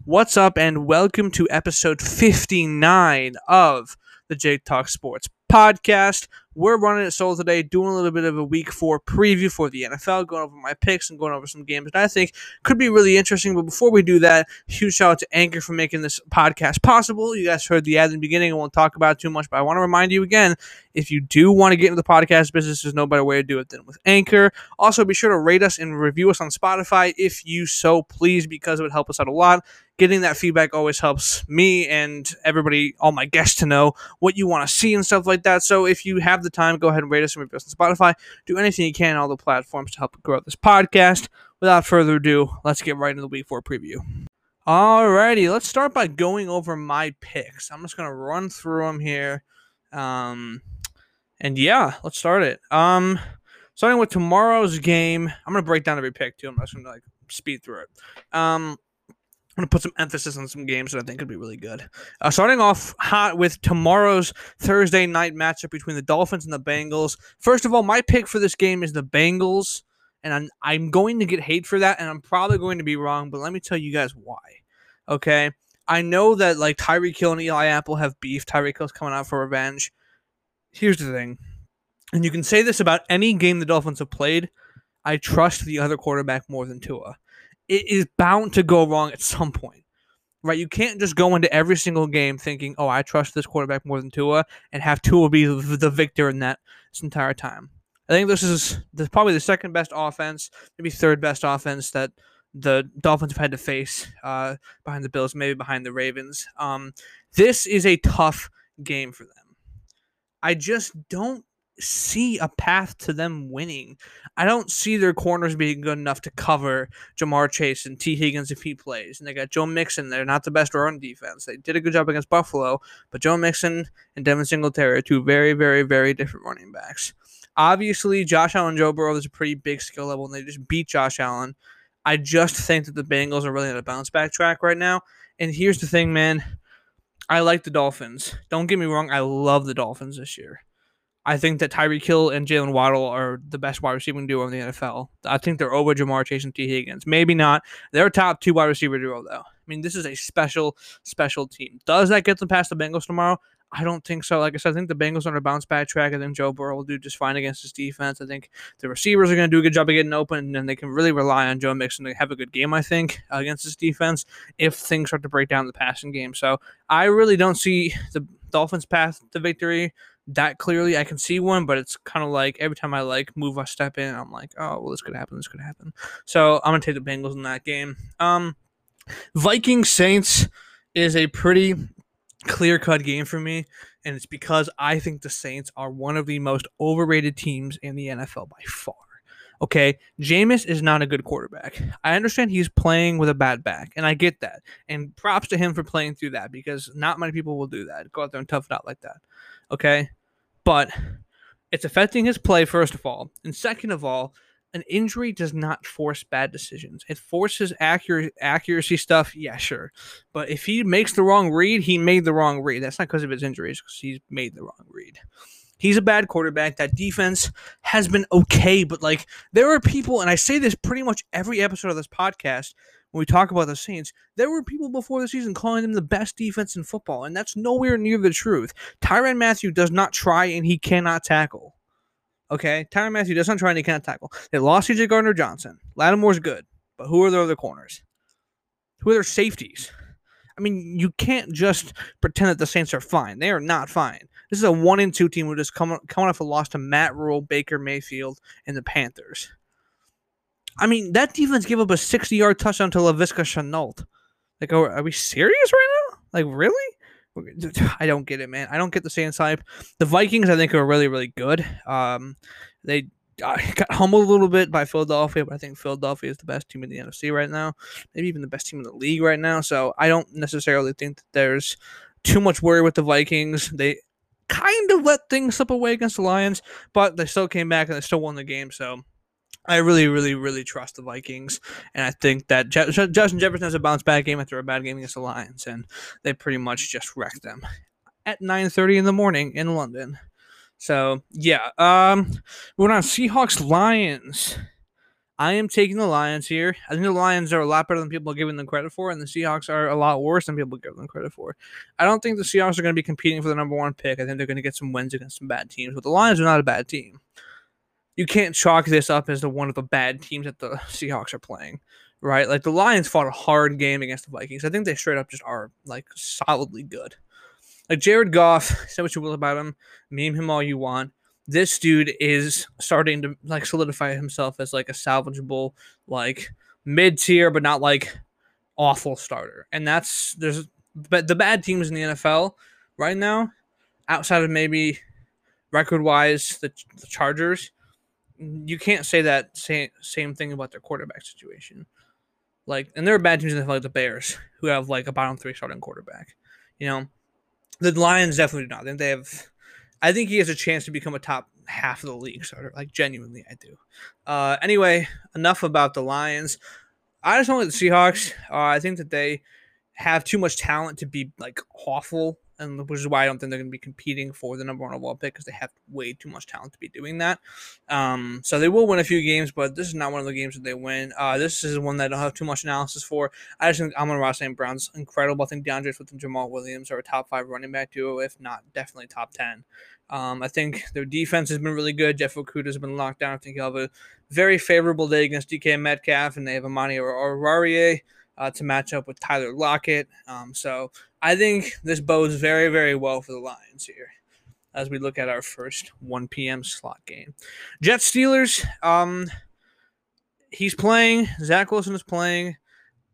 What's up, and welcome to episode 59 of the Jake Talk Sports podcast. We're running it solo today, doing a little bit of a week four preview for the NFL, going over my picks and going over some games that I think could be really interesting. But before we do that, huge shout out to Anchor for making this podcast possible. You guys heard the ad in the beginning. I won't talk about too much, but I want to remind you again if you do want to get into the podcast business, there's no better way to do it than with Anchor. Also, be sure to rate us and review us on Spotify if you so please, because it would help us out a lot getting that feedback always helps me and everybody, all my guests, to know what you want to see and stuff like that. So if you have the time, go ahead and rate us and review us on Spotify. Do anything you can on all the platforms to help grow this podcast. Without further ado, let's get right into the week four preview. Alrighty, let's start by going over my picks. I'm just gonna run through them here. Um, and yeah, let's start it. Um, starting with tomorrow's game, I'm gonna break down every pick too. I'm just gonna like speed through it. Um, I'm going to put some emphasis on some games that I think could be really good. Uh, starting off hot with tomorrow's Thursday night matchup between the Dolphins and the Bengals. First of all, my pick for this game is the Bengals, and I'm, I'm going to get hate for that, and I'm probably going to be wrong, but let me tell you guys why. Okay? I know that like Tyreek Hill and Eli Apple have beef. Tyreek Hill's coming out for revenge. Here's the thing, and you can say this about any game the Dolphins have played. I trust the other quarterback more than Tua it is bound to go wrong at some point. Right? You can't just go into every single game thinking, "Oh, I trust this quarterback more than Tua," and have Tua be the victor in that this entire time. I think this is this probably the second best offense, maybe third best offense that the Dolphins have had to face uh, behind the Bills, maybe behind the Ravens. Um, this is a tough game for them. I just don't see a path to them winning. I don't see their corners being good enough to cover Ja'Marr Chase and Tee Higgins if he plays. And they got Joe Mixon. They're not the best run defense. They did a good job against Buffalo, but Joe Mixon and Devin Singletary are two very, very, very different running backs. Obviously, Josh Allen Joe Burrow is a pretty big skill level, and they just beat Josh Allen. I just think that the Bengals are really on a bounce back track right now. And here's the thing, man. I like the Dolphins. Don't get me wrong. I love the Dolphins this year. I think that Tyreek Hill and Jaylen Waddle are the best wide receiving duo in the NFL. I think they're over Ja'Marr Chase and Tee Higgins. Maybe not. They're top two wide receiver duo, though. I mean, this is a special, special team. Does that get them past the Bengals tomorrow? I don't think so. Like I said, I think the Bengals are on a bounce back track. I think Joe Burrow will do just fine against this defense. I think the receivers are going to do a good job of getting open, and they can really rely on Joe Mixon to have a good game, I think, against this defense if things start to break down the passing game. So I really don't see the Dolphins' path to victory that clearly. I can see one, but it's kind of like every time I like move a step in, I'm like, oh well, this could happen, this could happen. So I'm gonna take the Bengals in that game. Um, Viking Saints is a pretty clear cut game for me, and it's because I think the Saints are one of the most overrated teams in the NFL by far. Okay, Jameis is not a good quarterback. I understand he's playing with a bad back, and I get that. And props to him for playing through that because not many people will do that. Go out there and tough it out like that. Okay, but it's affecting his play first of all, and second of all, an injury does not force bad decisions. It forces accurate accuracy stuff. Yeah, sure, but if he makes the wrong read, he made the wrong read. That's not because of his injuries, because he's made the wrong read. He's a bad quarterback. That defense has been okay, but like there are people, and I say this pretty much every episode of this podcast when we talk about the Saints, there were people before the season calling them the best defense in football, and that's nowhere near the truth. Tyrann Mathieu does not try and he cannot tackle. Okay? Tyrann Mathieu does not try and he cannot tackle. They lost CJ Gardner Johnson. Lattimore's good, but who are their other corners? Who are their safeties? I mean, you can't just pretend that the Saints are fine. They are not fine. This is a one and two team who just come coming off a loss to Matt Rhule, Baker Mayfield, and the Panthers. I mean, that defense gave up a 60 yard touchdown to Laviska Shenault. Like, are, are, we serious right now? Like, really? I don't get it, man. I don't get the Saints hype. The Vikings, I think, are really, really good. Um, they uh, got humbled a little bit by Philadelphia, but I think Philadelphia is the best team in the NFC right now. Maybe even the best team in the league right now. So I don't necessarily think that there's too much worry with the Vikings. They kind of let things slip away against the Lions, but they still came back and they still won the game. So I really, really, really trust the Vikings, and I think that Je- Justin Jefferson has a bounce back game after a bad game against the Lions, and they pretty much just wrecked them at 9:30 in the morning in London. So yeah, um, we're on Seahawks Lions. I am taking the Lions here. I think the Lions are a lot better than people are giving them credit for, and the Seahawks are a lot worse than people give them credit for. I don't think the Seahawks are going to be competing for the number one pick. I think they're going to get some wins against some bad teams, but the Lions are not a bad team. You can't chalk this up as the one of the bad teams that the Seahawks are playing, right? Like the Lions fought a hard game against the Vikings. I think they straight up just are like solidly good. Like Jared Goff, say what you will about him, meme him all you want this dude is starting to like solidify himself as like a salvageable, like mid tier, but not like awful starter. And that's there's but the bad teams in the NFL right now, outside of maybe record wise the, the Chargers, you can't say that same same thing about their quarterback situation. Like, and there are bad teams in the NFL, like the Bears, who have like a bottom three starting quarterback. You know, the Lions definitely do not. They have I think he has a chance to become a top half of the league starter. Like genuinely, I do. Uh, anyway, enough about the Lions. I just don't like the Seahawks. Uh, I think that they have too much talent to be like awful and which is why I don't think they're going to be competing for the number one overall pick because they have way too much talent to be doing that. Um, so they will win a few games, but this is not one of the games that they win. Uh, this is one that I don't have too much analysis for. I just think Amon-Ra St. Brown's incredible. I think D'Andre Swift and Jamaal Williams are a top five running back duo, if not definitely top ten. Um, I think their defense has been really good. Jeff Okudah has been locked down. I think he'll have a very favorable day against DK Metcalf, and they have Amani Oruwariye uh, to match up with Tyler Lockett. Um, so I think this bodes very, very well for the Lions here as we look at our first 1 p.m. slot game. Jets Steelers. Um, he's playing. Zach Wilson is playing.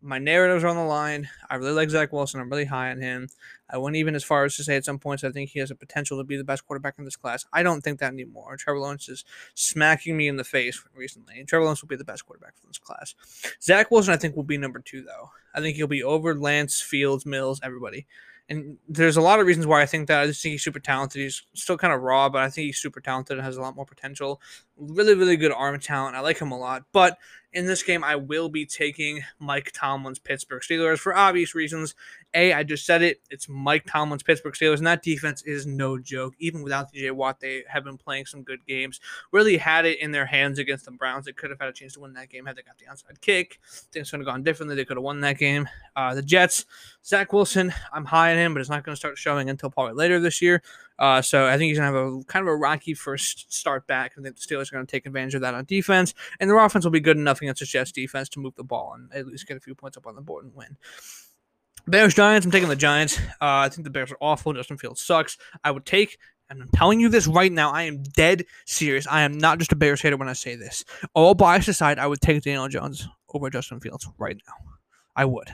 My narratives are on the line. I really like Zach Wilson. I'm really high on him. I went even as far as to say at some points I think he has a potential to be the best quarterback in this class. I don't think that anymore. Trevor Lawrence is smacking me in the face recently. and Trevor Lawrence will be the best quarterback for this class. Zach Wilson, I think, will be number two, though. I think he'll be over Lance, Fields, Mills, everybody. And there's a lot of reasons why I think that. I just think he's super talented. He's still kind of raw, but I think he's super talented and has a lot more potential. Really, really good arm talent. I like him a lot. But in this game, I will be taking Mike Tomlin's Pittsburgh Steelers for obvious reasons. A, I just said it. It's Mike Tomlin's Pittsburgh Steelers, and that defense is no joke. Even without DJ Watt, they have been playing some good games. Really had it in their hands against the Browns. They could have had a chance to win that game had they got the onside kick. Things could have gone differently. They could have won that game. Uh, the Jets, Zach Wilson, I'm high on him, but it's not going to start showing until probably later this year. Uh, so I think he's going to have a kind of a rocky first start back. I think the Steelers are going to take advantage of that on defense, and their offense will be good enough against the Jets defense to move the ball and at least get a few points up on the board and win. Bears Giants. I'm taking the Giants. Uh, I think the Bears are awful. Justin Fields sucks. I would take, and I'm telling you this right now. I am dead serious. I am not just a Bears hater when I say this. All bias aside, I would take Daniel Jones over Justin Fields right now. I would.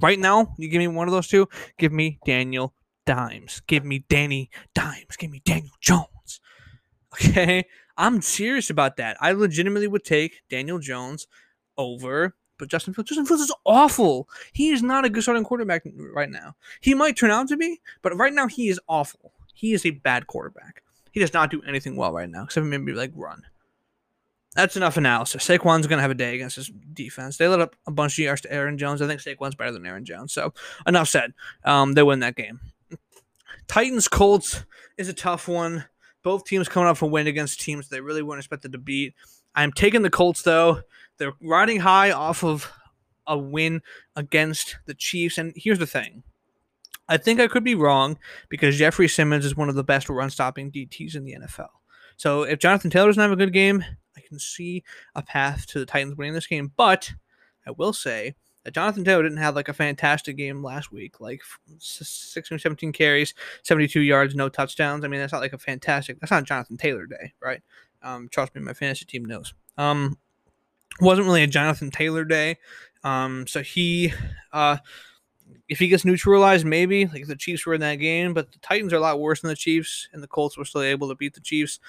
Right now, you give me one of those two. Give me Daniel Dimes. Give me Danny Dimes. Give me Daniel Jones. Okay, I'm serious about that. I legitimately would take Daniel Jones over but Justin Fields, Justin Fields is awful. He is not a good starting quarterback right now. He might turn out to be, but right now he is awful. He is a bad quarterback. He does not do anything well right now, except maybe like run. That's enough analysis. Saquon's going to have a day against his defense. They let up a bunch of yards to Aaron Jones. I think Saquon's better than Aaron Jones. So enough said. Um, they win that game. Titans Colts is a tough one. Both teams coming up for win against teams they really weren't expected to beat. I'm taking the Colts though. They're riding high off of a win against the Chiefs. And here's the thing I think I could be wrong because Jeffrey Simmons is one of the best run stopping DTs in the NFL. So if Jonathan Taylor doesn't have a good game, I can see a path to the Titans winning this game. But I will say Jonathan Taylor didn't have like a fantastic game last week, like 16 17 carries, 72 yards, no touchdowns. I mean, that's not like a fantastic, that's not Jonathan Taylor day, right? Um, trust me, my fantasy team knows. Um, wasn't really a Jonathan Taylor day. Um, so he, uh, if he gets neutralized, maybe like the Chiefs were in that game, but the Titans are a lot worse than the Chiefs, and the Colts were still able to beat the Chiefs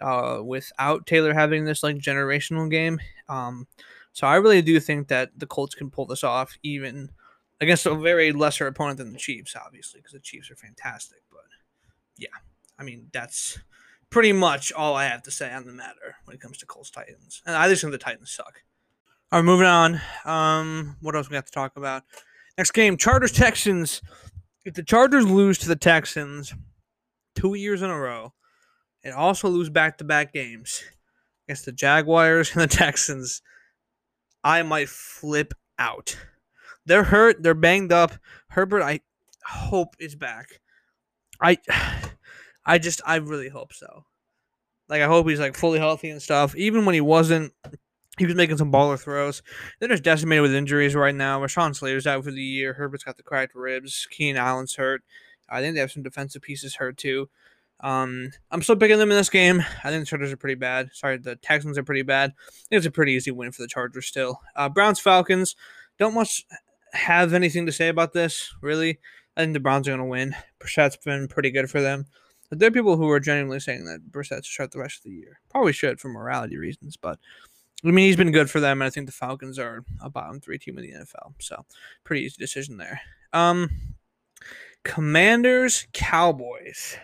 uh, without Taylor having this like generational game. Um, so I really do think that the Colts can pull this off, even against a very lesser opponent than the Chiefs, obviously, because the Chiefs are fantastic. But yeah, I mean that's pretty much all I have to say on the matter when it comes to Colts Titans. And I just think the Titans suck. All right, moving on. Um, what else we got to talk about? Next game, Chargers Texans. If the Chargers lose to the Texans two years in a row, and also lose back to back games, against the Jaguars and the Texans, I might flip out. They're hurt. They're banged up. Herbert, I hope is back. I, I just, I really hope so. Like, I hope he's like fully healthy and stuff. Even when he wasn't, he was making some baller throws. They're just decimated with injuries right now. Rashawn Slater's out for the year. Herbert's got the cracked ribs. Keenan Allen's hurt. I think they have some defensive pieces hurt too. Um, I'm still picking them in this game. I think the Chargers are pretty bad. Sorry, the Texans are pretty bad. it's a pretty easy win for the Chargers still. Uh, Browns Falcons. Don't much have anything to say about this really. I think the Browns are going to win. Brissett's been pretty good for them. But there are people who are genuinely saying that Brissett should start the rest of the year. Probably should for morality reasons, but I mean he's been good for them, and I think the Falcons are a bottom three team in the NFL. So pretty easy decision there. Um, Commanders Cowboys.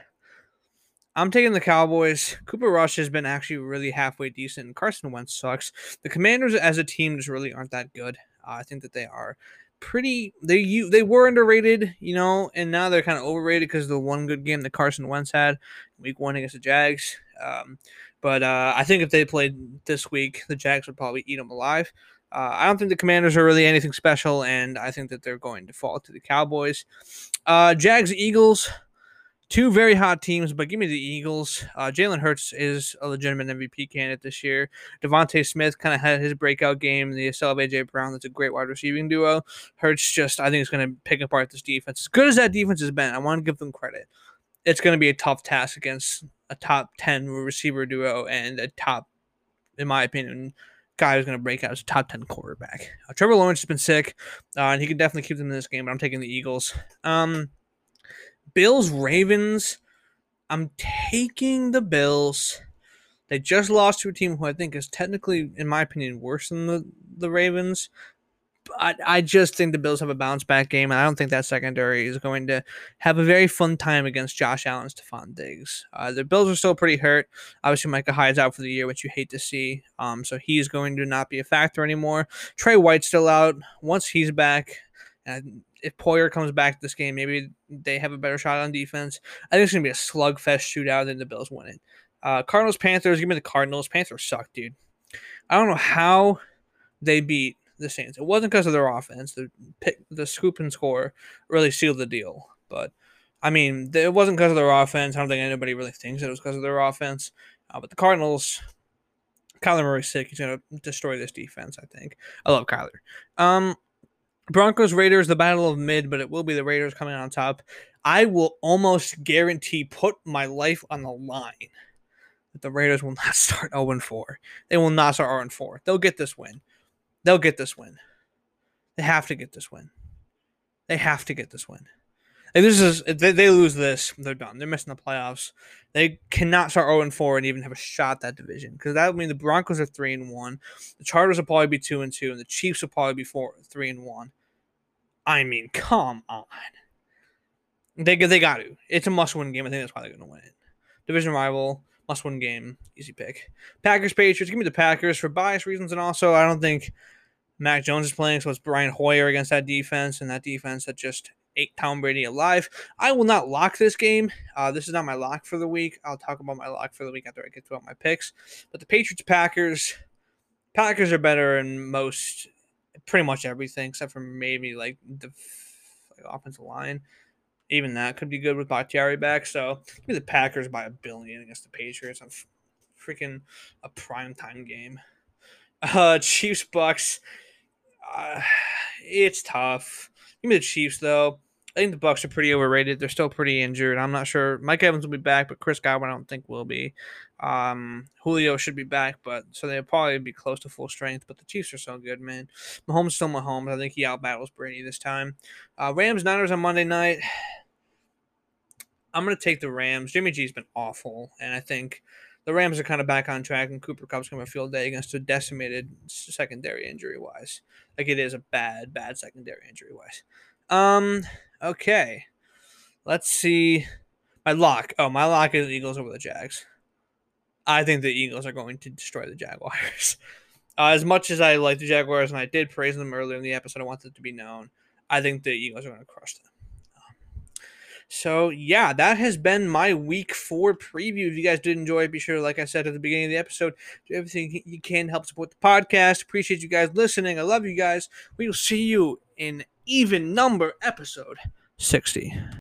I'm taking the Cowboys. Cooper Rush has been actually really halfway decent. Carson Wentz sucks. The Commanders as a team just really aren't that good. Uh, I think that they are pretty. They you they were underrated, you know, and now they're kind of overrated because of the one good game that Carson Wentz had week one against the Jags. Um, but uh, I think if they played this week, the Jags would probably eat them alive. Uh, I don't think the Commanders are really anything special, and I think that they're going to fall to the Cowboys. Uh, Jags Eagles. Two very hot teams, but give me the Eagles. Uh, Jalen Hurts is a legitimate MVP candidate this year. DeVonta Smith kind of had his breakout game. The of AJ Brown, that's a great wide receiving duo. Hurts just, I think, is going to pick apart this defense. As good as that defense has been, I want to give them credit. It's going to be a tough task against a top 10 receiver duo and a top, in my opinion, guy who's going to break out as a top 10 quarterback. Uh, Trevor Lawrence has been sick, uh, and he can definitely keep them in this game, but I'm taking the Eagles. Um, Bills Ravens. I'm taking the Bills. They just lost to a team who I think is technically, in my opinion, worse than the, the Ravens. I, I just think the Bills have a bounce back game, and I don't think that secondary is going to have a very fun time against Josh Allen, Stefon Diggs. Uh, the Bills are still pretty hurt. Obviously, Micah Hyde's out for the year, which you hate to see. Um, so he's going to not be a factor anymore. Trey White's still out. Once he's back, and if Poyer comes back to this game, maybe they have a better shot on defense. I think it's gonna be a slugfest shootout, and the Bills win it. Uh, Cardinals Panthers. Give me the Cardinals. Panthers suck, dude. I don't know how they beat the Saints. It wasn't because of their offense. The pick, the scoop and score really sealed the deal. But I mean, it wasn't because of their offense. I don't think anybody really thinks it was because of their offense. Uh, but the Cardinals, Kyler Murray's sick. He's gonna destroy this defense. I think. I love Kyler. Um, Broncos Raiders, the battle of mid, but it will be the Raiders coming on top. I will almost guarantee put my life on the line that the Raiders will not start 0 4. They will not start 0 4. They'll get this win. They'll get this win. They have to get this win. They have to get this win. If this is they, they lose this, they're done. They're missing the playoffs. They cannot start 0 4 and even have a shot that division because that would mean the Broncos are three and one, the Chargers will probably be two and two, and the Chiefs will probably be four three and one. I mean, come on. They they got to. It's a must win game. I think that's why they're going to win it. Division rival, must win game, easy pick. Packers Patriots. Give me the Packers for bias reasons, and also I don't think Mac Jones is playing, so it's Brian Hoyer against that defense, and that defense that just Tom Brady alive. I will not lock this game. Uh, this is not my lock for the week. I'll talk about my lock for the week after I get to my picks. But the Patriots Packers, Packers are better in most, pretty much everything except for maybe like the like offensive line. Even that could be good with Bakhtiari back. So give me the Packers by a billion against the Patriots on freaking a prime time game. Uh, Chiefs Bucks. Uh, it's tough. Give me the Chiefs though. I think the Bucks are pretty overrated. They're still pretty injured. I'm not sure. Mike Evans will be back, but Chris Godwin I don't think will be. Um, Julio should be back, but so they'll probably be close to full strength. But the Chiefs are so good, man. Mahomes still Mahomes. I think he outbattles Brady this time. Uh, Rams Niners on Monday night. I'm gonna take the Rams. Jimmy G's been awful, and I think the Rams are kind of back on track, and Cooper Kupp's going to field day against a decimated secondary injury wise. Like it is a bad, bad secondary injury wise. Um, Okay. Let's see. My lock. Oh, my lock is Eagles over the Jags. I think the Eagles are going to destroy the Jaguars. Uh, as much as I like the Jaguars and I did praise them earlier in the episode, I want it to be known. I think the Eagles are going to crush them. So yeah, that has been my week four preview. If you guys did enjoy it, be sure, like I said at the beginning of the episode, do everything you can help support the podcast. Appreciate you guys listening. I love you guys. We will see you in even number episode 60.